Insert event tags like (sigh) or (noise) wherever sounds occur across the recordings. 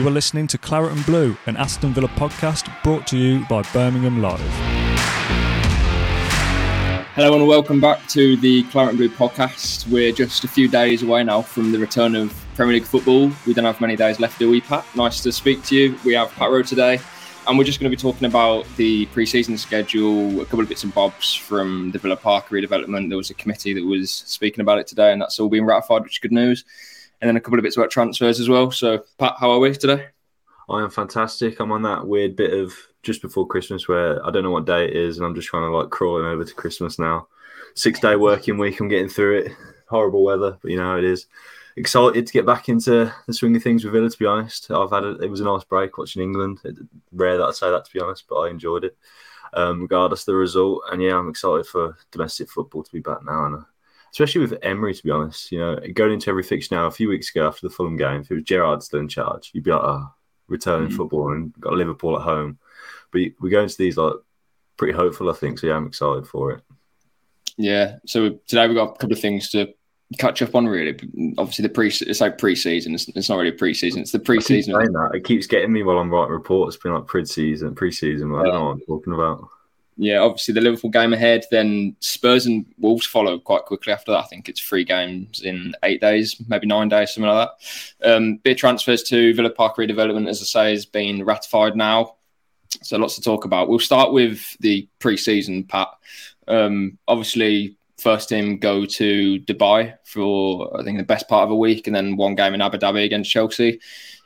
You are listening to Claret and Blue, an Aston Villa podcast brought to you by Birmingham Live. Hello and welcome back to the Claret and Blue podcast. We're just a few days away now from the return of Premier League football. We don't have many days left, do we, Pat? Nice to speak to you. We have Pat Rowe today, and we're just going to be talking about the pre-season schedule, a couple of bits and bobs from the Villa Park redevelopment. There was a committee that was speaking about it today, and that's all been ratified, which is good news and then a couple of bits about transfers as well. So, Pat, how are we today? I am fantastic. I'm on that weird bit of just before Christmas where I don't know what day it is, and I'm just trying to like crawling over to Christmas now. Six day working week. I'm getting through it. Horrible weather, but you know how it is. Excited to get back into the swing of things with Villa. To be honest, I've had a, it was a nice break watching England. It, rare that I say that to be honest, but I enjoyed it. Um, regardless of the result, and yeah, I'm excited for domestic football to be back now. And especially with Emery, to be honest. You know, going into every fixture now, a few weeks ago after the Fulham game, if it was Gerrard still in charge, you'd be like, oh, returning mm-hmm. football and got Liverpool at home. But we go into these like pretty hopeful, I think. So yeah, I'm excited for it. Yeah. So today we've got a couple of things to catch up on. Really, obviously the pre it's like pre-season. It's, it's not really a pre-season. It's the pre-season. that. It keeps getting me while I'm writing reports. It's been like pre-season, pre-season. I don't know what I'm talking about yeah, obviously the Liverpool game ahead, then Spurs and Wolves follow quite quickly after that. I think it's three games in eight days, maybe nine days, something like that. Um, bit transfers to Villa Park redevelopment, as I say, has been ratified now. So lots to talk about. We'll start with the pre-season, Pat. Um, obviously, first team go to Dubai for I think the best part of a week, and then one game in Abu Dhabi against Chelsea.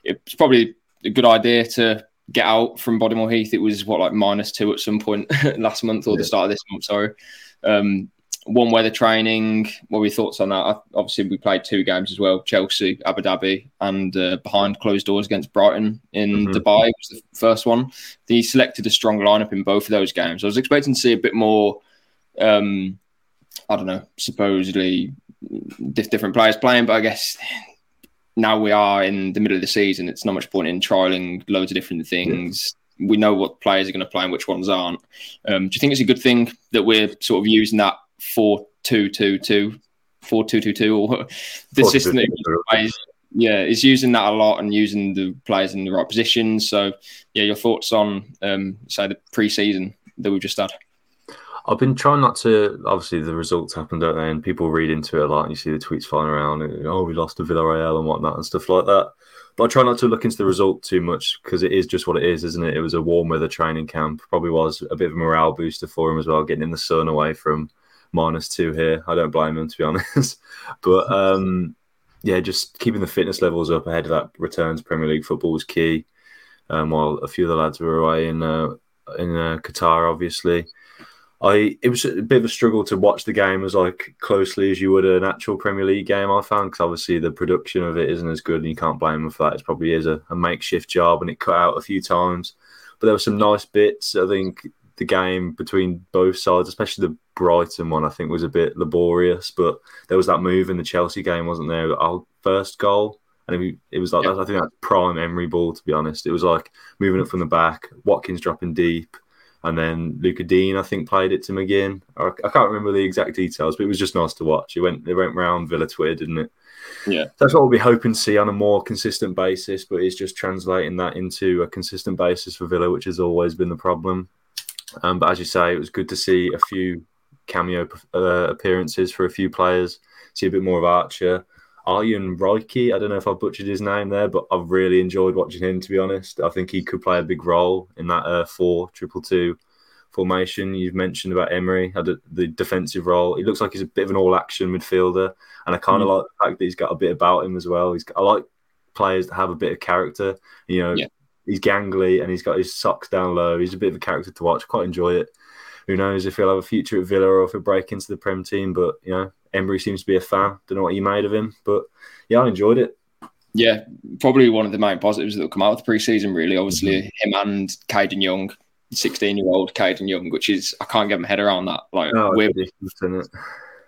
It's probably a good idea to get out from Bodymoor Heath, it was what like minus two at some point (laughs) last month or yeah. the start of this month. Sorry. Um, one weather training. What were your thoughts on that? Obviously, we played two games as well: Chelsea, Abu Dhabi, and uh, behind closed doors against Brighton in mm-hmm. Dubai was the first one. He selected a strong lineup in both of those games. I was expecting to see a bit more. Um, I don't know, supposedly different players playing, but I guess now we are in the middle of the season. It's not much point in trialing loads of different things. Yeah. We know what players are going to play and which ones aren't. Um, do you think it's a good thing that we're sort of using that four two two two, four two two two, or (laughs) the four, system two, two, yeah, is using that a lot and using the players in the right positions. So, yeah, your thoughts on um, say the pre-season that we've just had. I've been trying not to. Obviously, the results happen, don't they? And people read into it a lot, and you see the tweets flying around. And, oh, we lost to Villarreal and whatnot and stuff like that. But I try not to look into the result too much because it is just what it is, isn't it? It was a warm weather training camp. Probably was a bit of a morale booster for him as well, getting in the sun away from minus two here. I don't blame him to be (laughs) honest. but um, yeah, just keeping the fitness levels up ahead of that return to Premier League football was key. Um, while a few of the lads were away in uh, in uh, Qatar, obviously. I it was a bit of a struggle to watch the game as like closely as you would an actual Premier League game. I found because obviously the production of it isn't as good, and you can't blame them for that. It probably is a, a makeshift job, and it cut out a few times. But there were some nice bits. I think the game between both sides, especially the Brighton one, I think was a bit laborious. But there was that move in the Chelsea game, wasn't there? Our first goal, and it was like yeah. I think that's prime Emery ball. To be honest, it was like moving up from the back, Watkins dropping deep and then Lucas Digne, I think, played it to McGinn. I, I, can't remember the exact details, but it was just nice to watch. It went it went round Villa Twitter, didn't it? Yeah, that's what we'll be hoping to see on a more consistent basis. But it's just translating that into a consistent basis for Villa, which has always been the problem. Um, but as you say, it was good to see a few cameo uh, appearances for a few players. See a bit more of Archer. Arjan Raikhy. I don't know if I butchered his name there, but I've really enjoyed watching him. To be honest, I think he could play a big role in that uh, four triple two formation. You've mentioned about Emery had a, the defensive role. He looks like he's a bit of an all-action midfielder, and I kind of mm. like the fact that he's got a bit about him as well. He's I like players that have a bit of character. You know, yeah. he's gangly and he's got his socks down low. He's a bit of a character to watch. Quite enjoy it. Who knows if he'll have a future at Villa or if he'll break into the Prem team? But you know, Emery seems to be a fan. Don't know what he made of him, but yeah, I enjoyed it. Yeah, probably one of the main positives that will come out of the preseason. Really, obviously, mm-hmm. him and Kadan Young, sixteen-year-old Kadan Young, which is I can't get my head around that. Like oh, we're,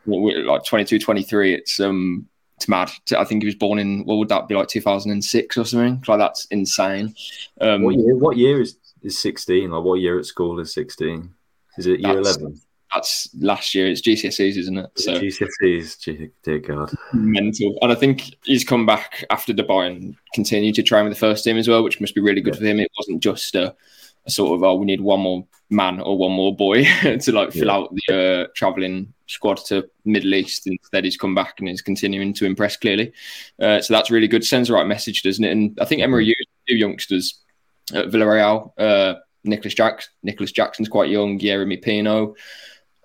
we're, like 22, 23. It's um, it's mad. I think he was born in what would that be like 2006 or something? Like that's insane. Um, what year? What year is is 16? Like what year at school is 16? Is it year 11? that's last year. It's GCSEs, isn't it? So GCSEs, dear God, mental. And I think he's come back after Dubai and continued to train with the first team as well, which must be really good yeah. for him. It wasn't just a, a, sort of oh, we need one more man or one more boy (laughs) to like fill yeah. out the uh, traveling squad to Middle East. Instead, he's come back and is continuing to impress clearly. Uh, so that's really good. Sends the right message, doesn't it? And I think Emery mm-hmm. used two youngsters at Villarreal. Uh, Nicolas Jackson, Nicolas Jackson's quite young. Yeremy Pino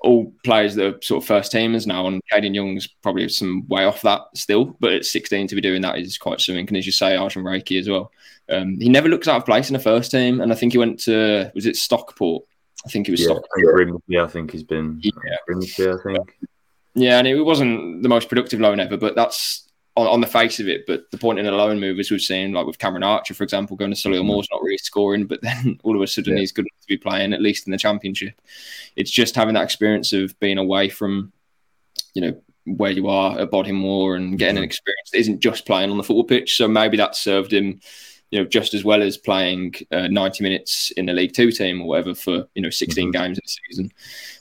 all players that are sort of first teamers now, and Kadan Young's probably some way off that still, but at 16 to be doing that is quite something. And as you say, Arjan Raikhy as well. Um, he never looks out of place in the first team, and I think he went to was it Stockport? I think it was yeah, Stockport. Yeah, I think he's been yeah. Grimsby, I think. Yeah, and it wasn't the most productive loan ever, but that's on, on, the face of it, but the point in a loan move, as we've seen, like with Cameron Archer, for example, going to Solihull mm-hmm. Moors not really scoring, but then (laughs) all of a sudden yeah. he's good to be playing, at least in the championship. It's just having that experience of being away from, you know, where you are at Bodymoor and getting mm-hmm. an experience that isn't just playing on the football pitch. So maybe that served him, you know, just as well as playing uh, 90 minutes in the League Two team or whatever for, you know, 16 mm-hmm. games in a season.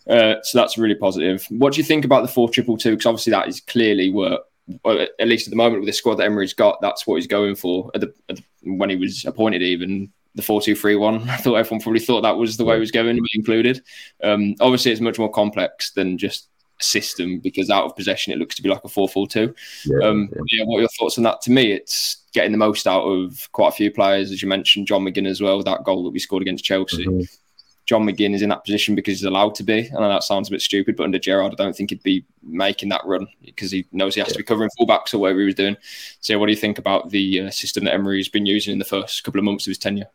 Uh, so that's really positive. What do you think about the 4 2 Because obviously that is clearly what at least at the moment with the squad that Emery's got, that's what he's going for. At the, at the, when he was appointed, even the four two three one, (laughs) I thought everyone probably thought that was the way he was going to be included. Um, obviously, it's much more complex than just a system because out of possession, it looks to be like a four four two. Yeah, um, yeah. yeah, what are your thoughts on that? To me, it's getting the most out of quite a few players, as you mentioned, John McGinn as well. That goal that we scored against Chelsea. Mm-hmm. John McGinn is in that position because he's allowed to be. I know that sounds a bit stupid, but under Gerrard, I don't think he'd be making that run because he knows he has yeah. to be covering fullbacks or whatever he was doing. So, what do you think about the uh, system that Emery's been using in the first couple of months of his tenure?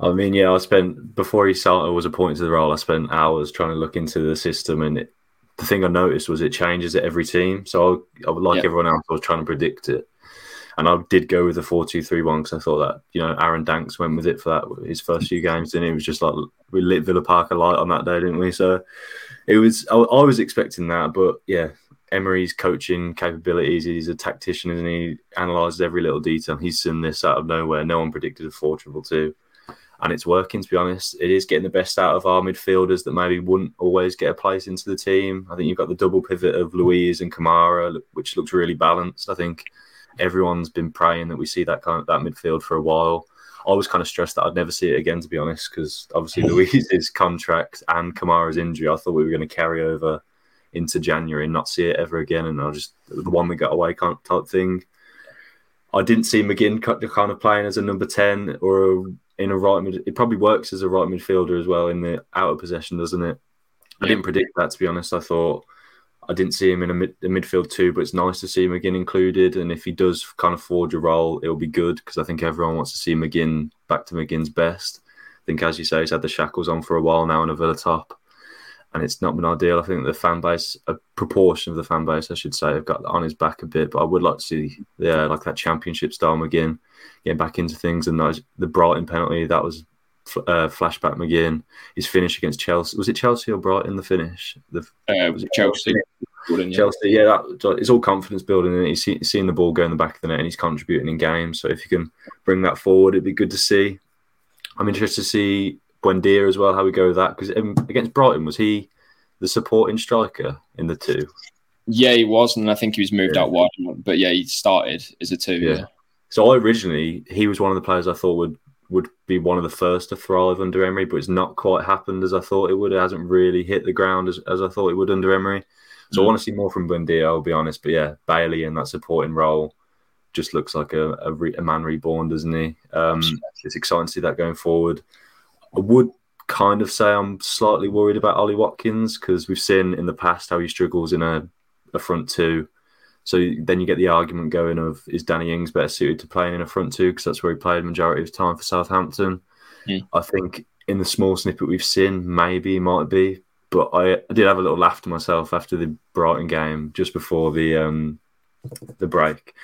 I mean, yeah, I spent before he started was appointed to the role. I spent hours trying to look into the system, and it, the thing I noticed was it changes at every team. So I, I like yeah. everyone else, I was trying to predict it. And I did go with the 4 2 3 1 because I thought that, you know, Aaron Danks went with it for that his first few games. And it was just like we lit Villa Park alight on that day, didn't we? So it was, I, I was expecting that. But yeah, Emery's coaching capabilities, he's a tactician and he analyzes every little detail. He's seen this out of nowhere. No one predicted a 4 triple 2 and it's working. To be honest, it is getting the best out of our midfielders that maybe wouldn't always get a place into the team. I think you've got the double pivot of Luiz and Kamara, which looks really balanced. I think everyone's been praying that we see that kind of that midfield for a while. I was kind of stressed that I'd never see it again, to be honest, because obviously Luiz's (laughs) contract and Kamara's injury, I thought we were going to carry over into January and not see it ever again. And I just the one we got away kind of type thing. I didn't see McGinn kind of playing as a number ten or a, in a right mid. It probably works as a right midfielder as well in the out of possession, doesn't it? I didn't predict that to be honest. I thought I didn't see him in a, mid, a midfield too, but it's nice to see McGinn included. And if he does kind of forge a role, it'll be good because I think everyone wants to see McGinn back to McGinn's best. I think, as you say, he's had the shackles on for a while now in a Villa top, and it's not been ideal. I think the fan base, a proportion of the fan base, I should say, have got on his back a bit. But I would like to see, yeah, like that championship style McGinn getting back into things. And that the Brighton penalty, that was uh, flashback McGinn. His finish against Chelsea was it Chelsea or Brighton? The finish, the uh, was Chelsea? Chelsea, yeah, that, it's all confidence building, and he's, he's seeing the ball go in the back of the net, and he's contributing in games. So if you can bring that forward, it'd be good to see. I'm interested to see Buendia as well, how we go with that because um, against Brighton was he the supporting striker in the two? Yeah, he was, and I think he was moved yeah. out wide. But yeah, he started as a two. Yeah. yeah. So I originally he was one of the players I thought would would be one of the first to thrive under Emery, but it's not quite happened as I thought it would. It hasn't really hit the ground as, as I thought it would under Emery. So mm. I want to see more from Buendia, I'll be honest. But yeah, Bailey in that supporting role just looks like a, a, re, a man reborn, doesn't he? Um, it's exciting to see that going forward. I would kind of say I'm slightly worried about Ollie Watkins because we've seen in the past how he struggles in a, a front two. So then you get the argument going of is Danny Ings better suited to playing in a front two because that's where he played majority of his time for Southampton. Mm. I think in the small snippet we've seen, maybe he might be, but I, I, did have a little laugh to myself after the Brighton game just before the um, the break.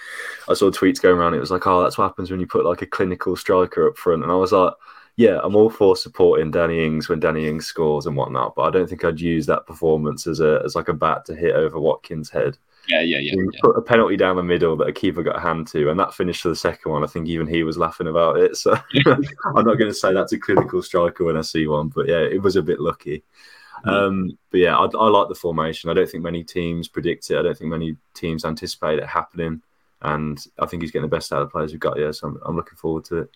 I saw tweets going around. It was like, oh, that's what happens when you put like a clinical striker up front, and I was like. Yeah, I'm all for supporting Danny Ings when Danny Ings scores and whatnot, but I don't think I'd use that performance as a as like a bat to hit over Watkins' head. Yeah, yeah, yeah. yeah. Put a penalty down the middle that a keeper got a hand to, and that finished to the second one. I think even he was laughing about it. So (laughs) (laughs) I'm not going to say that's a clinical striker when I see one, but yeah, it was a bit lucky. Um, but yeah, I, I, like the formation. I don't think many teams predict it. I don't think many teams anticipate it happening. And I think he's getting the best out of the players we've got here. So I'm, I'm looking forward to it.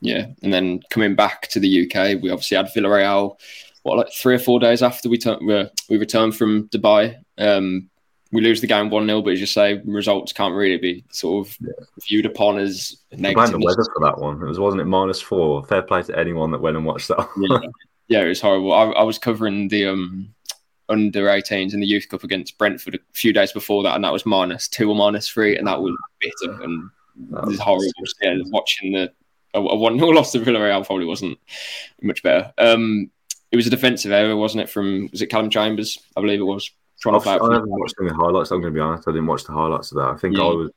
Yeah. And then coming back to the UK, we obviously had Villarreal, what, like three or four days after we, t- we returned from Dubai. Um, we lose the game 1 0, but as you say, results can't really be sort of yeah. viewed upon as negative. the weather for that one. It was, wasn't it, minus four? Fair play to anyone that went and watched that. yeah. (laughs) yeah, it was horrible. I, I was covering the um, under 18s in the Youth Cup against Brentford a few days before that, and that was minus two or minus three, and that was bitter and it was horrible. Yeah, watching the a, a one 0 (laughs) loss to Villarreal probably wasn't much better. Um, it was a defensive error, wasn't it? From was it Callum Chambers? I believe it was. Trying I've, to I haven't watched any highlights. I'm going to be honest. I didn't watch the highlights of that. I think yeah. I was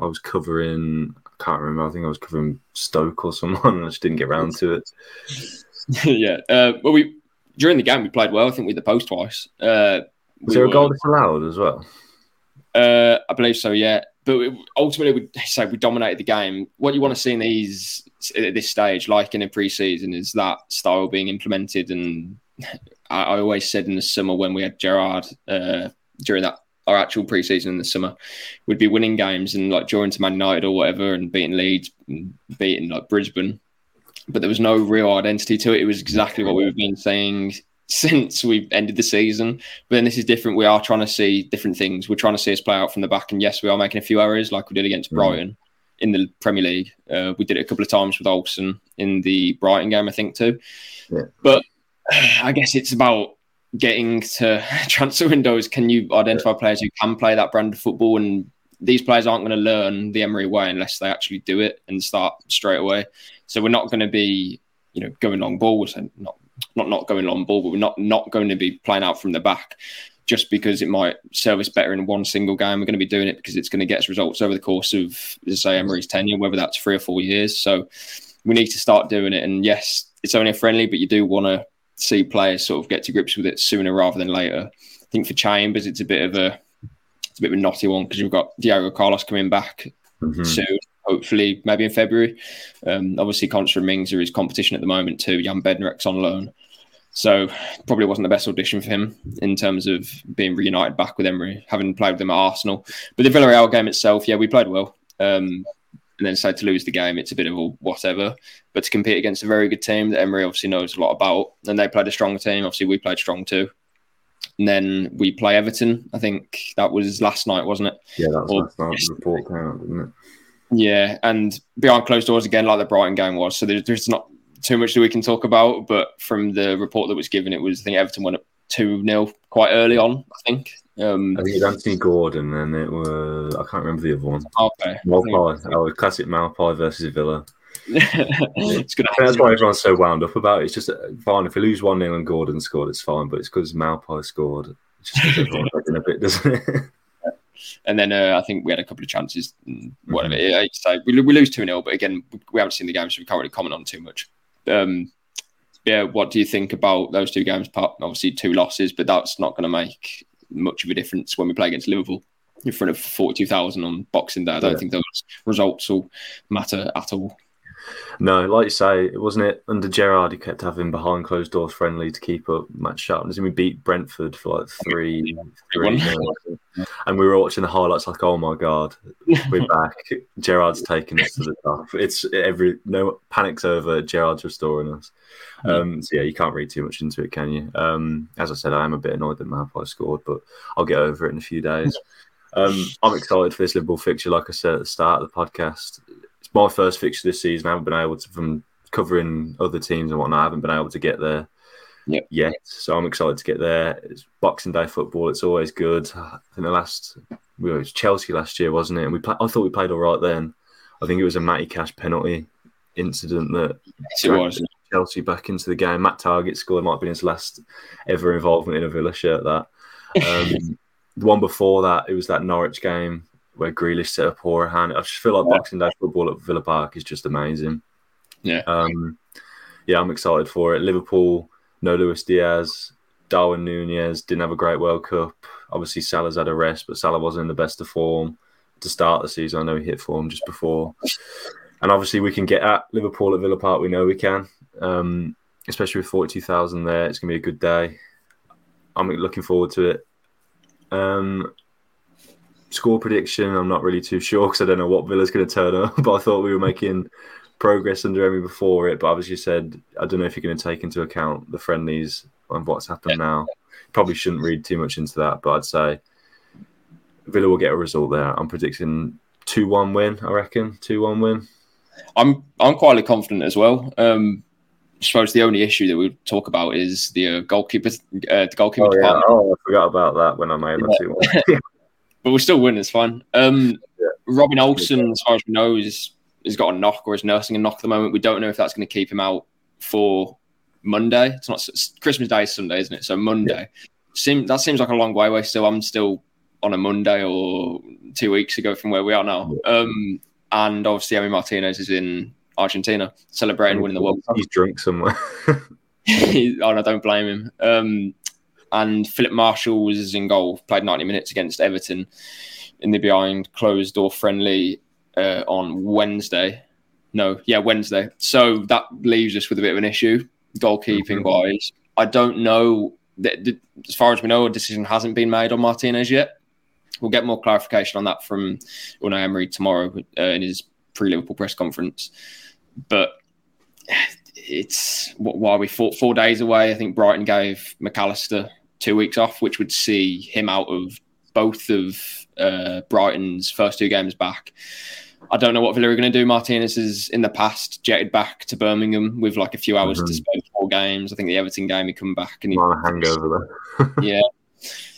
I was covering. I can't remember. I think I was covering Stoke or someone. (laughs) I just didn't get around to it. (laughs) yeah. Uh, well, we during the game we played well. I think with the post twice. Uh, was we there a goal disallowed as well? Uh, I believe so. Yeah, but ultimately, we (laughs) say we dominated the game. What you want to see in these at this stage, like in a preseason, is that style being implemented. And (laughs) I, I always said in the summer when we had Gerrard uh, during that our actual preseason in the summer, we'd be winning games and like drawing to Man United or whatever, and beating Leeds, and beating like Brisbane but there was no real identity to it. It was exactly what we've been saying since we ended the season. But then this is different. We are trying to see different things. We're trying to see us play out from the back. And yes, we are making a few errors like we did against mm. Brighton in the Premier League. Uh, we did it a couple of times with Olsen in the Brighton game, I think, too. Yeah. But (sighs) I guess it's about getting to (laughs) transfer windows. Can you identify yeah. players who can play that brand of football? And these players aren't going to learn the Emery way unless they actually do it and start straight away. So we're not going to be, you know, going long ball. We're not not not going long ball, but we're not not going to be playing out from the back just because it might serve us better in one single game. We're going to be doing it because it's going to get us results over the course of, say, Emery's tenure, whether that's three or four years. So we need to start doing it. And yes, it's only a friendly, but you do want to see players sort of get to grips with it sooner rather than later. I think for Chambers, it's a bit of a it's a bit of a knotty one because you've got Diego Carlos coming back mm-hmm. soon hopefully maybe in February. Um, obviously, and Mings are his competition at the moment too. Jan Bednarek's on loan. So probably wasn't the best audition for him in terms of being reunited back with Emery, having played with them at Arsenal. But the Villarreal game itself, yeah, we played well. Um, and then say to lose the game, it's a bit of a whatever. But to compete against a very good team that Emery obviously knows a lot about, and they played a strong team. Obviously, we played strong too. And then we play Everton. I think that was last night, wasn't it? Yeah, that was or, last night. Report came out, didn't it? Yeah, and behind closed doors again, like the Brighton game was. So there's not too much that we can talk about. But from the report that was given, it was I think Everton went up two 0 quite early on. I think. Um, I think it was Anthony Gordon, and it was I can't remember the other one. Okay, Maupay. Oh, classic Maupay versus Villa. (laughs) it's gonna that's why everyone's so wound up about it. It's just uh, fine if we lose one 0 and Gordon scored, it's fine. But it's because Maupay scored. It's just everyone's (laughs) a bit, doesn't it? And then uh, I think we had a couple of chances, whatever. Mm-hmm. So we, we lose 2 0, but again, we haven't seen the game, so we can't really comment on too much. Um, yeah, what do you think about those two games? Obviously, two losses, but that's not going to make much of a difference when we play against Liverpool in front of 42,000 on Boxing Day. I don't yeah. think those results will matter at all. No, like you say, it wasn't it under Gerrard. He kept having behind closed doors friendly to keep up match sharpness, and we beat Brentford for like three, three, and we were watching the highlights like, oh my god, we're back. Gerrard's taking us to the top. It's every no panic's over. Gerrard's restoring us. Um, so yeah, you can't read too much into it, can you? Um, as I said, I am a bit annoyed that Maupay scored, but I'll get over it in a few days. Um, I'm excited for this Liverpool fixture. Like I said at the start of the podcast, it's my first fixture this season. I haven't been able to, from covering other teams and whatnot, I haven't been able to get there yep. yet. So I'm excited to get there. It's Boxing Day football. It's always good. I think the last, we were Chelsea last year, wasn't it? And we play, I thought we played all right then. I think it was a Matty Cash penalty incident that yes, it was. Chelsea back into the game. Matt Targett scored. Might have been his last ever involvement in a Villa shirt. That um, (laughs) the one before that, it was that Norwich game where Grealish set a poor hand. I just feel like yeah. Boxing Day football at Villa Park is just amazing. Yeah. Um, yeah, I'm excited for it. Liverpool, no Luis Diaz, Darwin Nunez didn't have a great World Cup. Obviously, Salah's had a rest, but Salah wasn't in the best of form to start the season. I know he hit form just before. And obviously, we can get at Liverpool at Villa Park. We know we can, um, especially with 42,000 there. It's going to be a good day. I'm looking forward to it. Um, score prediction, I'm not really too sure because I don't know what Villa's going to turn up. (laughs) But I thought we were making progress under Emery before it. But obviously, said I don't know if you're going to take into account the friendlies and what's happened now. Probably shouldn't read too much into that, but I'd say Villa will get a result there. I'm predicting two one win. I reckon two one win. I'm I'm quietly confident as well. Um, I suppose the only issue that we talk about is the uh, goalkeeper, uh, the goalkeeper Oh, yeah. oh, I forgot about that when I made my two one. (laughs) but we'll still win. It's fine. Um, Yeah. Robin Olsen, as far as we know, is has got a knock or is nursing a knock at the moment. We don't know if that's going to keep him out for Monday. It's not it's Christmas Day, is Sunday, isn't it? So Monday. Seem that seems like a long way away. Still, I'm still on a Monday or two weeks ago from where we are now. Um, and obviously, Emi Martinez is in Argentina celebrating winning the World Cup. He's drunk somewhere. (laughs) oh, no, don't blame him. Um, and Filip Marschall was in goal, played 90 minutes against Everton in the behind closed door friendly uh, on Wednesday. No, yeah, Wednesday. So that leaves us with a bit of an issue, goalkeeping wise. I don't know. That, as far as we know, a decision hasn't been made on Martinez yet. We'll get more clarification on that from Unai Emery tomorrow uh, in his pre-Liverpool press conference. But it's why we four, four days away. I think Brighton gave Mac Allister two weeks off, which would see him out of both of uh, Brighton's first two games back. I don't know what Villa are going to do. Martinez is in the past jetted back to Birmingham with like a few hours Mhm. to spare before games. I think the Everton game he come back and he hangover there. (laughs) yeah.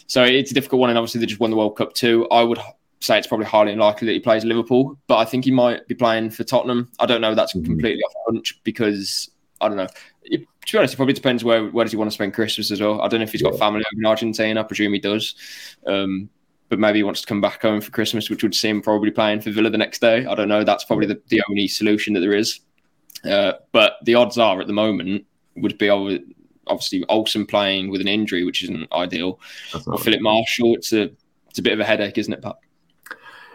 So it's a difficult one, and obviously they just won the World Cup too. I would say it's probably highly unlikely that he plays Liverpool, but I think he might be playing for Tottenham. I don't know. That's Mhm. completely off hunch because I don't know. It, to be honest, it probably depends where where does he want to spend Christmas as well. I don't know if he's got family over in Argentina. I presume he does. Um, but maybe he wants to come back home for Christmas, which would see him probably playing for Villa the next day. I don't know. That's probably the, the only solution that there is. Uh, but the odds are at the moment would be obviously Olsen playing with an injury, which isn't ideal. Or Filip Marschall, it's a it's a bit of a headache, isn't it, Pat?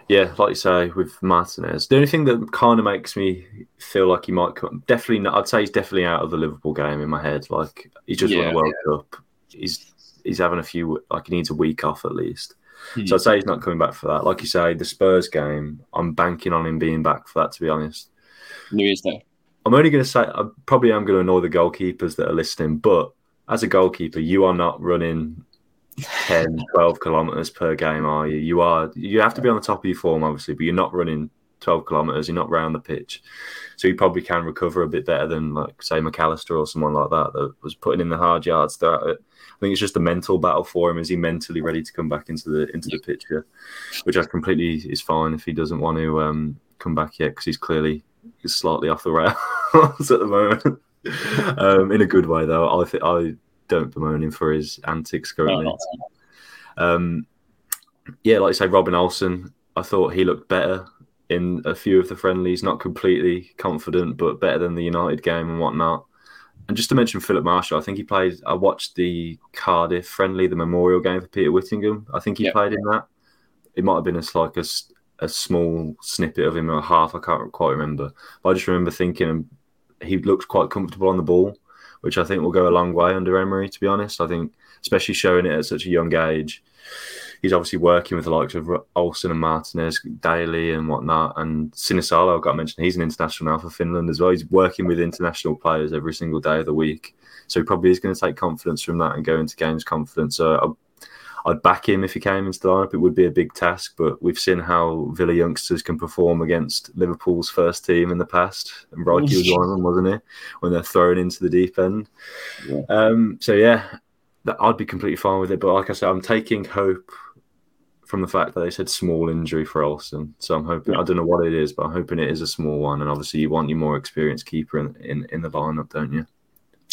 Yeah, like you say with Martinez. The only thing that kind of makes me feel like he might come, definitely, not, I'd say he's definitely out of the Liverpool game in my head. Like he just won Yeah. the World Cup. He's he's having a few like he needs a week off at least. Hmm. So I'd say he's not coming back for that. Like you say, the Spurs game, I'm banking on him being back for that. To be honest, New Year's Day. I'm only going to say I probably am going to annoy the goalkeepers that are listening, but as a goalkeeper, you are not running 10, (laughs) 12 kilometers per game, are you? You are. You have to be on the top of your form, obviously, but you're not running 12 kilometers. You're not round the pitch, so you probably can recover a bit better than, like, say, Mac Allister or someone like that that was putting in the hard yards throughout it. I think it's just a mental battle for him. Is he mentally ready to come back into the into the picture? Which I completely is fine if he doesn't want to um, come back yet because he's clearly he's slightly off the rails (laughs) at the moment. um, in a good way, though. I think I don't bemoan him for his antics No, currently. not- Um, yeah, like I say, Robin Olsen, I thought he looked better in a few of the friendlies. Not completely confident, but better than the United game and whatnot. And just to mention Filip Marschall, I think he played. I watched the Cardiff friendly, the memorial game for Peter Whittingham. I think he Yeah. played in that. It might have been a, like a, a small snippet of him or half. I can't quite remember. But I just remember thinking um, he looked quite comfortable on the ball, which I think will go a long way under Emery. To be honest, I think especially showing it at such a young age. He's obviously working with the likes of Olsen and Martinez Daly and whatnot. And Sinisalo, I've got to mention, he's an international now for Finland as well. He's working with international players every single day of the week. So he probably is going to take confidence from that and go into games confident. So I, I'd back him if he came into the lineup. It would be a big task, but we've seen how Villa youngsters can perform against Liverpool's first team in the past. And Raikhy was (laughs) one of them, wasn't he? When they're thrown into the deep end. Yeah. Um, so yeah, I'd be completely fine with it. But like I said, I'm taking hope from the fact that they said small injury for Olsen. So I'm hoping, I don't know what it is, but I'm hoping it is a small one. And obviously, you want your more experienced keeper in, in, in the lineup, don't you?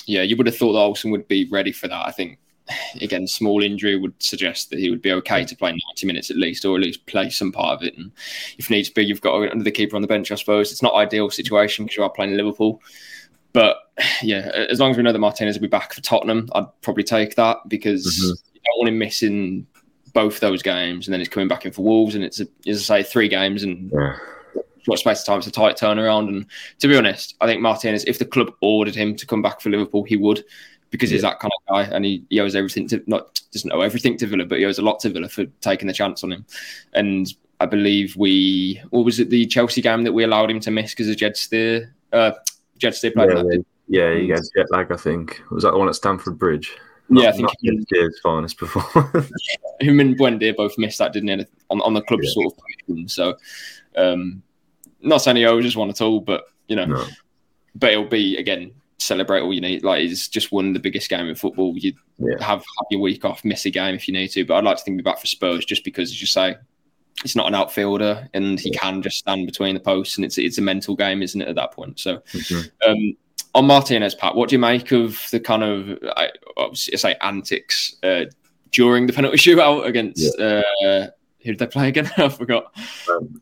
Yeah, you would have thought that Olsen would be ready for that. I think again, small injury would suggest that he would be okay to play 90 minutes at least, or at least play some part of it. And if needs be, you've got another keeper on the bench, I suppose. It's not ideal situation because you are playing Liverpool. But yeah, as long as we know that Martinez will be back for Tottenham, I'd probably take that because Mhm. you don't want him missing both those games, and then he's coming back in for Wolves, and it's a, as I say, three games and Yeah. short space of time. It's a tight turnaround. And to be honest, I think Martinez, if the club ordered him to come back for Liverpool, he would. because he's that kind of guy, and he, he owes everything to not doesn't owe everything to Villa, but he owes a lot to Villa for taking the chance on him. And I believe we, what was it, the Chelsea game that we allowed him to miss because of Jed Steer? Uh, Jed Steer played yeah, that. yeah, he gets jet lag. I think was that the one at Stamford Bridge. Yeah, I think not he- Steer's finest performance. him and Buendia both missed that, didn't they? On, on the club Yeah. sort of position. So, um, not saying he owes us one at all, but you know, no, but it'll be again celebrate all you need. Like he's just won the biggest game in football. You Yeah. have have your week off, miss a game if you need to. But I'd like to think we're back for Spurs just because, as you say, it's not an outfielder and he can just stand between the posts, and it's it's a mental game, isn't it? At that point, so. Mhm. Um, on Martinez, Pat, what do you make of the kind of I, obviously, antics uh, during the penalty (laughs) shootout against uh, who did they play again? (laughs) I forgot. Um,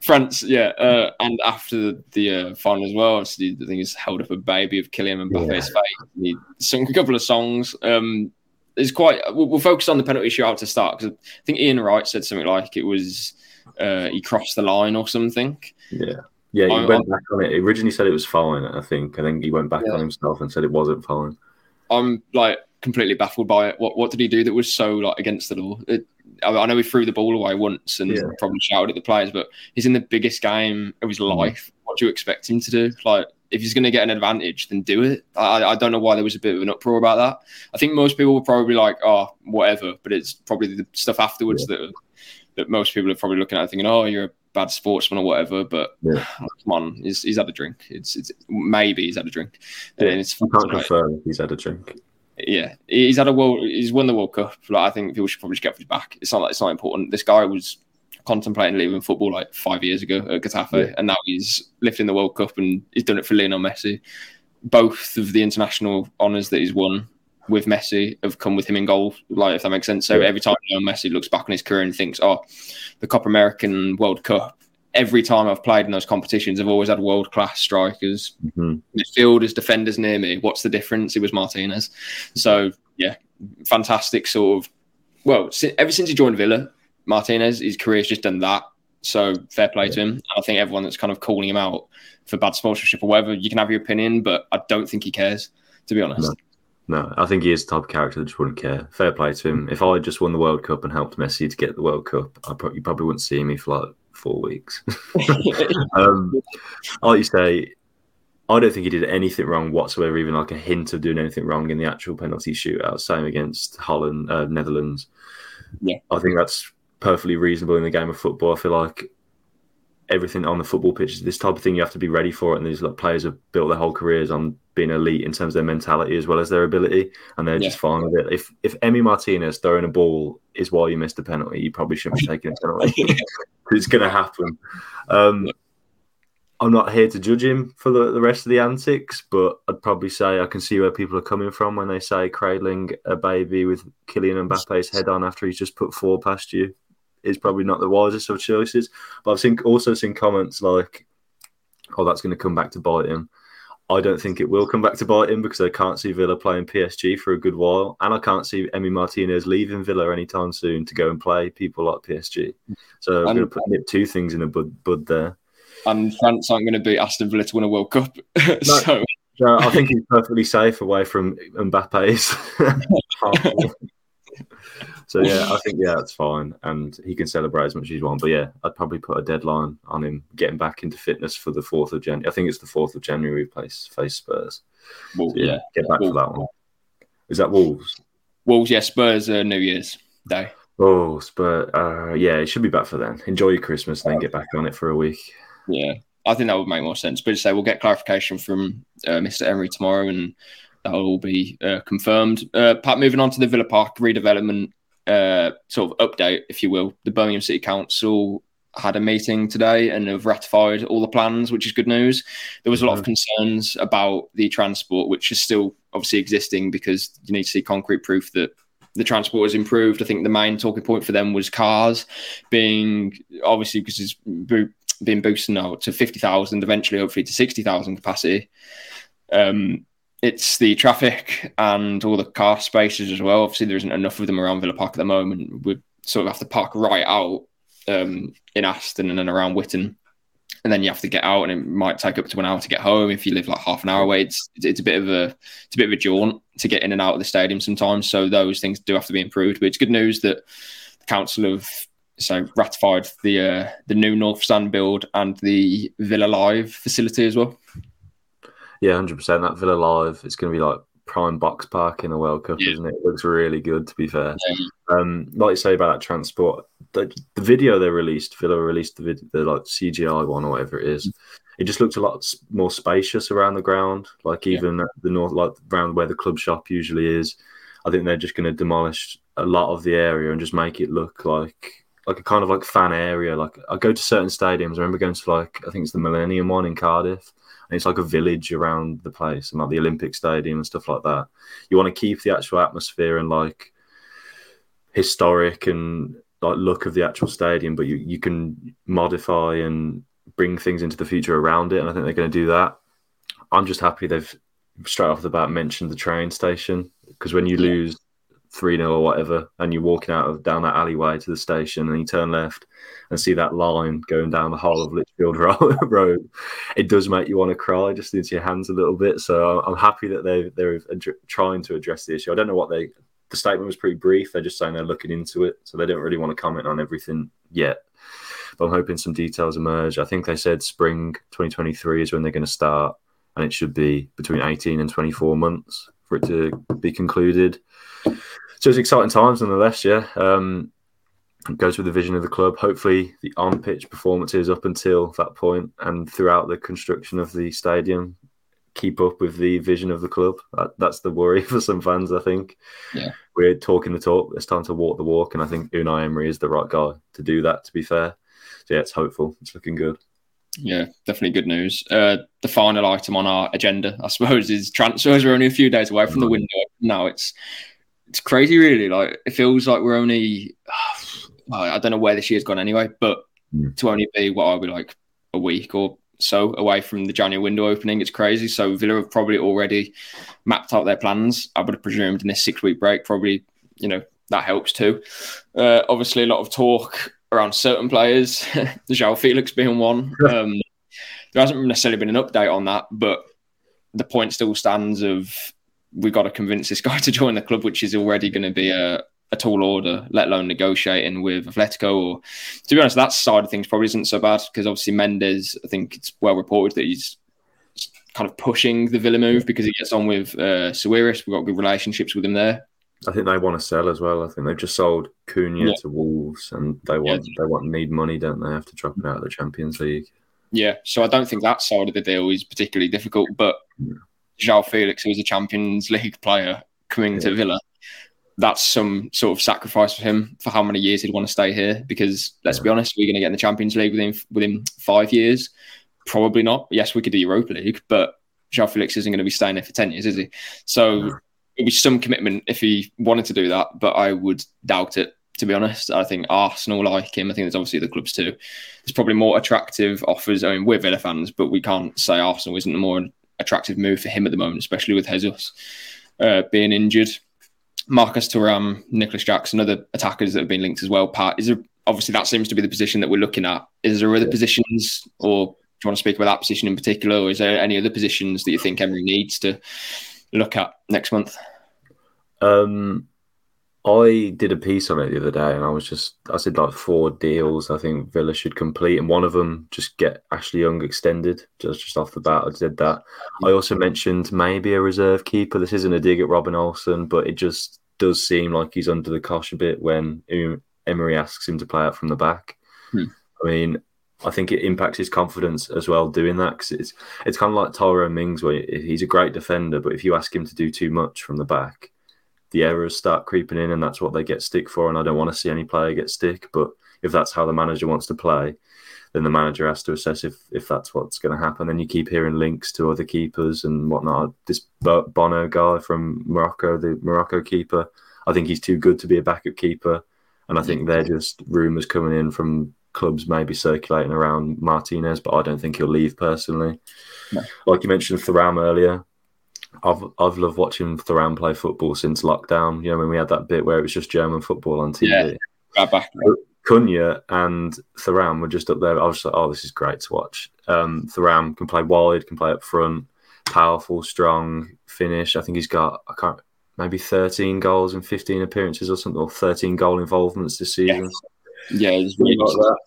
France, yeah, uh, and after the uh, final as well, obviously the thing is held up a baby of Kylian Mbappe's face. And he sung a couple of songs. Um, it's quite. We'll, we'll focus on the penalty shootout to start because I think Ian Wright said something like it was uh, he crossed the line or something. yeah, yeah. He I- went back on it. He originally said it was fine. I think. I think he went back Yeah. on himself and said it wasn't fine. I'm like completely baffled by it. What what did he do that was so like against the law? It, I, I know he threw the ball away once and Yeah. probably shouted at the players, but he's in the biggest game of his Mm. life. What do you expect him to do? Like if he's going to get an advantage, then do it. I, I don't know why there was a bit of an uproar about that. I think most people were probably like, oh, whatever, but it's probably the stuff afterwards that that most people are probably looking at thinking, oh, you're a bad sportsman or whatever. But Yeah. (sighs) come on, he's, he's had a drink. It's, it's maybe he's had a drink. Yeah. And it's I can't confirm he's had a drink. yeah, he's had a world. He's won the World Cup. Like I think people should probably just get off his back. It's not like it's not important. This guy was contemplating leaving football like five years ago at Getafe, Yeah. and now he's lifting the World Cup and he's done it for Lionel Messi. Both of the international honours that he's won with Messi have come with him in goal. Like if that makes sense. So Yeah. every time Lionel Messi looks back on his career and thinks, "Oh, the Copa American World Cup." Every time I've played in those competitions, I've always had world class strikers Mhm. midfielders, defenders near me. What's the difference? It was Martinez. So yeah, fantastic sort of. Well, ever since he joined Villa, Martinez, his career's just done that. So fair play to him. And I think everyone that's kind of calling him out for bad sportsmanship or whatever, you can have your opinion, but I don't think he cares. To be honest, No, I think he is the type of character that just wouldn't care. Fair play to him. If I just won the World Cup and helped Messi to get the World Cup, I probably, you probably wouldn't see me for like four weeks. (laughs) um, like you say, I don't think he did anything wrong whatsoever, even like a hint of doing anything wrong in the actual penalty shootout. Same against Holland, uh, Netherlands. Yeah. I think that's perfectly reasonable in the game of football. I feel like everything on the football pitch is this type of thing you have to be ready for it. And these like, players have built their whole careers on being elite in terms of their mentality as well as their ability, and they're just fine with it. If if Emi Martinez throwing a ball is why you missed a penalty, you probably shouldn't be taking a penalty. (laughs) (laughs) it's going to happen. Um, I'm not here to judge him for the, the rest of the antics, but I'd probably say I can see where people are coming from when they say cradling a baby with Kylian Mbappe's head on after he's just put four past you is probably not the wisest of choices. But I've seen also seen comments like, "Oh, that's going to come back to bite him." I don't think it will come back to bite him because I can't see Villa playing PSG for a good while, and I can't see Emi Martinez leaving Villa anytime soon to go and play people like PSG. So I'm going to put nip two things in a bud, bud there. and France aren't going to beat Aston Villa to win a World Cup. (laughs) so So I think he's perfectly safe away from Mbappe's. (laughs) so yeah, I think yeah, that's fine, and he can celebrate as much as he wants. But yeah, I'd probably put a deadline on him getting back into fitness for the fourth of January. I think it's the fourth of January we face face Spurs. well, So, yeah, yeah, get back for that one. Is that Wolves? Wolves, yeah, Spurs, uh, New Year's Day. Oh, Spurs. Uh, yeah, it should be back for then. Enjoy your Christmas and then get back on it for a week. Yeah, I think that would make more sense. But say we'll get clarification from uh, Mr. Emery tomorrow, and that will all be uh, confirmed. Uh, Pat, moving on to the Villa Park redevelopment uh, sort of update, if you will. The Birmingham City Council had a meeting today and have ratified all the plans, which is good news. There was a lot of concerns about the transport, which is still obviously existing because you need to see concrete proof that the transport has improved. I think the main talking point for them was cars being obviously because it's been boosted now to 50,000, eventually hopefully to 60,000 capacity. Um, it's the traffic and all the car spaces as well. Obviously, there isn't enough of them around Villa Park at the moment. We sort of have to park right out um, in Aston and then around Witton. and then you have to get out, and it might take up to an hour to get home. If you live like half an hour away, it's it's a bit of a it's a bit of a jaunt to get in and out of the stadium sometimes. So those things do have to be improved. But it's good news that the council have so ratified the uh, the new North Stand build and the Villa Live facility as well. Yeah, hundred percent. That Villa Live, it's going to be like prime box park in the World Cup, yeah. isn't it? It looks really good, to be fair. Yeah. Um, like you say about that transport, the, the video they released, Villa released the video, the like CGI one or whatever it is. It just looked a lot more spacious around the ground, like even yeah. the north, like around where the club shop usually is. I think they're just going to demolish a lot of the area and just make it look like like a kind of like fan area. Like I go to certain stadiums. I remember going to like I think it's the Millennium one in Cardiff, and it's like a village around the place, and like the Olympic Stadium and stuff like that. You want to keep the actual atmosphere and like historic and like look of the actual stadium, but you you can modify and bring things into the future around it, and I think they're going to do that. I'm just happy they've straight off the bat mentioned the train station because when you yeah. lose 3 0 or whatever, and you're walking out of down that alleyway to the station and you turn left and see that line going down the whole of Lichfield (laughs) Road, it does make you want to cry just into your hands a little bit. So I'm happy that they, they're trying to address the issue. I don't know what they, the statement was pretty brief. They're just saying they're looking into it. So they don't really want to comment on everything yet. But I'm hoping some details emerge. I think they said spring 2023 is when they're going to start, and it should be between 18 and 24 months for it to be concluded so it's exciting times nonetheless. Yeah, um, it goes with the vision of the club. Hopefully, the on pitch performances up until that point and throughout the construction of the stadium keep up with the vision of the club. That, that's the worry (laughs) for some fans. I think. Yeah, we're talking the talk. It's time to walk the walk, and I think Unai Emery is the right guy to do that. To be fair, so yeah, it's hopeful. It's looking good. Yeah, definitely good news. Uh, the final item on our agenda, I suppose, is transfers. We're only a few days away from the window. Now it's it's crazy, really. Like it feels like we're only. (sighs) Well, I don't know where this year's gone anyway, but mm. to only be what are we like a week or so away from the January window opening, it's crazy. So Villa have probably already mapped out their plans. I would have presumed in this six week break, probably you know that helps too. Uh, obviously, a lot of talk around certain players, the (laughs) João Felix being one. (laughs) Um, there hasn't necessarily been an update on that, but the point still stands of we've got to convince this (laughs) guy to join the club, which is already going to be a, a tall order, let alone negotiating with Atletico. Or to be honest, that side of things probably isn't so bad because obviously Mendes, I think it's well reported that he's kind of pushing the Villa move because he gets on with uh. We've got good relationships with him there. I think they want to sell as well. I think they've just sold Cunha yeah. to Wolves, and they want yeah. they want need money, don't they? After dropping out of the Champions League. Yeah, so I don't think that side of the deal is particularly difficult, but. Yeah João Felix, who was a Champions League player coming yeah. to Villa, that's some sort of sacrifice for him for how many years he'd want to stay here. Because let's yeah. be honest, we're going to get in the Champions League within within five years. Probably not. Yes, we could do Europa League, but João Felix isn't going to be staying there for ten years, is he? So yeah. it'd be some commitment if he wanted to do that, but I would doubt it. To be honest, I think Arsenal like him. I think there's obviously the clubs too. There's probably more attractive offers. I mean, we're Villa fans, but we can't say Arsenal isn't the more attractive move for him at the moment, especially with Jesus uh, being injured. Marcus Thuram, Nicolas Jackson, other attackers that have been linked as well. Pat, is there obviously that seems to be the position that we're looking at. Is there other yeah. positions, or do you want to speak about that position in particular, or is there any other positions that you think Emery needs to look at next month? Um, I did a piece on it the other day, and I was just I said like four deals I think Villa should complete, and one of them just get Ashley Young extended. Just just off the bat, I did that. I also mentioned maybe a reserve keeper. This isn't a dig at Robin Olsen, but it just does seem like he's under the cosh a bit when Emery asks him to play out from the back. Hmm. I mean, I think it impacts his confidence as well doing that because it's it's kind of like Tyrone Mings where he's a great defender, but if you ask him to do too much from the back the errors start creeping in, and that's what they get stick for. And I don't want to see any player get stick. But if that's how the manager wants to play, then the manager has to assess if if that's what's going to happen. Then you keep hearing links to other keepers and whatnot. This Bono guy from Morocco, the Morocco keeper, I think he's too good to be a backup keeper, and I think they're just rumours coming in from clubs maybe circulating around Martinez, but I don't think he'll leave personally. No. Like you mentioned Thuram earlier, I've I've loved watching Thuram play football since lockdown. You know, when we had that bit where it was just German football on TV. Yeah, back. Cunha and Thuram were just up there. I was like, oh, this is great to watch. Um, Thuram can play wide, can play up front, powerful, strong finish. I think he's got I can't maybe 13 goals and 15 appearances or something, or 13 goal involvements this season. Yeah, yeah he's really like that.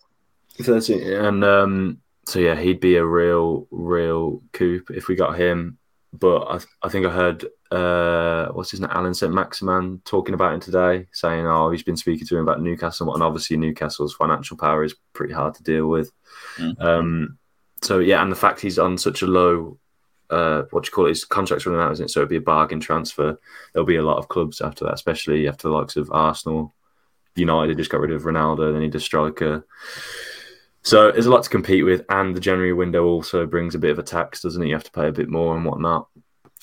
13, and um, so yeah, he'd be a real, real coup if we got him. But I, I think I heard uh, what's his name, Allan St. Maximin, talking about him today, saying, "Oh, he's been speaking to him about Newcastle, and obviously Newcastle's financial power is pretty hard to deal with." Mm. Um, so yeah, and the fact he's on such a low, uh, what do you call it? His contract's running out, isn't it? So it'd be a bargain transfer. There'll be a lot of clubs after that, especially after the likes of Arsenal, United just got rid of Ronaldo, they need a striker. So there's a lot to compete with, and the January window also brings a bit of a tax, doesn't it? You have to pay a bit more and whatnot.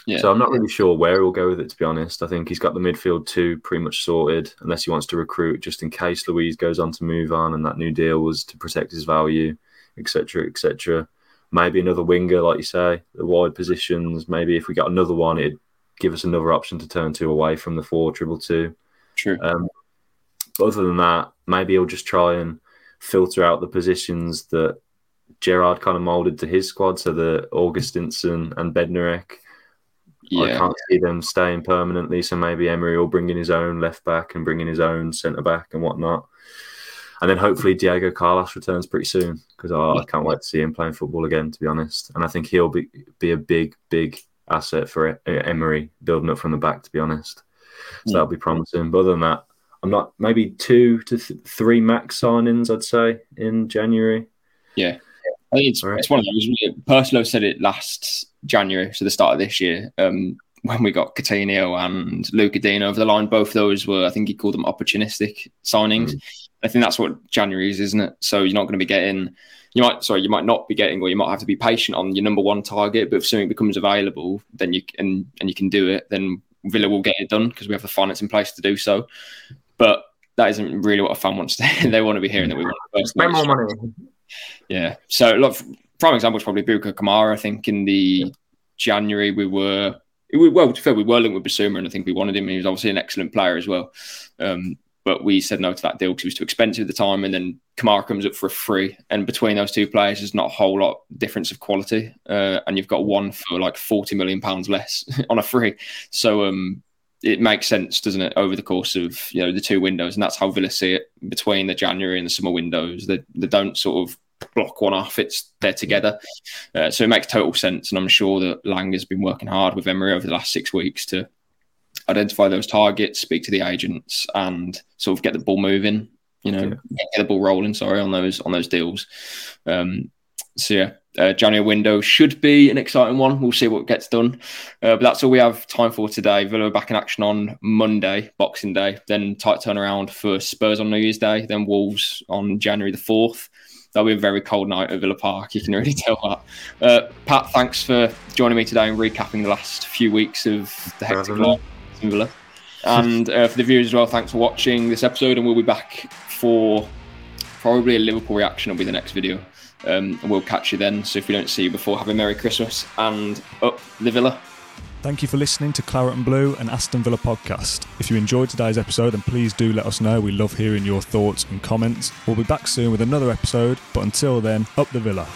Yeah. So I'm not really sure where he'll go with it, to be honest. I think he's got the midfield too pretty much sorted, unless he wants to recruit just in case Luiz goes on to move on and that new deal was to protect his value, etc., etc. Maybe another winger, like you say, the wide positions. Maybe if we got another one, it'd give us another option to turn to away from the four triple two. True. Um, other than that, maybe he'll just try and filter out the positions that Gerrard kind of molded to his squad. So the Augustinsson and Bednarek yeah. I can't see them staying permanently. So maybe Emery will bring in his own left back and bring in his own centre back and whatnot. And then hopefully Diego Carlos returns pretty soon because oh, I can't wait to see him playing football again, to be honest. And I think he'll be, be a big, big asset for Emery building up from the back, to be honest. So yeah. that'll be promising. But other than that, I'm not maybe two to th- three max signings, I'd say, in January. Yeah. I think it's, right. it's one of those. Purslow said it last January, so the start of this year, um, when we got Coutinho and Lucas Digne over the line. Both those were, I think he called them opportunistic signings. Mm. I think that's what January is, isn't it? So you're not going to be getting, you might, sorry, you might not be getting, or you might have to be patient on your number one target. But if something becomes available, then you can, and you can do it, then Villa will get it done because we have the finance in place to do so. But that isn't really what a fan wants to hear. (laughs) they want to be hearing that we want to spend more money. Yeah. So, look, prime example is probably Boubacar Kamara. I think in the January we were well, to fair, we were linked with Bissouma, and I think we wanted him. He was obviously an excellent player as well. Um, but we said no to that deal because it was too expensive at the time. And then Kamara comes up for a free, and between those two players, there's not a whole lot difference of quality. Uh, and you've got one for like forty million pounds less (laughs) on a free. So um, it makes sense, doesn't it, over the course of you know the two windows, and that's how Villa see it between the January and the summer windows. They they don't sort of block one off. It's they're together, uh, so it makes total sense. And I'm sure that Lange has been working hard with Emery over the last six weeks to identify those targets, speak to the agents, and sort of get the ball moving. You know, yeah. get the ball rolling. Sorry on those on those deals. Um, so yeah, uh, January window should be an exciting one. We'll see what gets done. Uh, but that's all we have time for today. Villa are back in action on Monday, Boxing Day. Then tight turnaround for Spurs on New Year's Day. Then Wolves on January the fourth that'll be a very cold night at Villa Park. You can (laughs) really tell that. Uh, Pat, thanks for joining me today and recapping the last few weeks of the hectic life in Villa. And uh, for the viewers as well, thanks for watching this episode. And we'll be back for probably a Liverpool reaction. Will be the next video. Um, and we'll catch you then. So if we don't see you before, have a Merry Christmas and up the Villa. Thank you for listening to Claret and Blue and Aston Villa podcast. If you enjoyed today's episode, then please do let us know. We love hearing your thoughts and comments. We'll be back soon with another episode, but until then, up the Villa.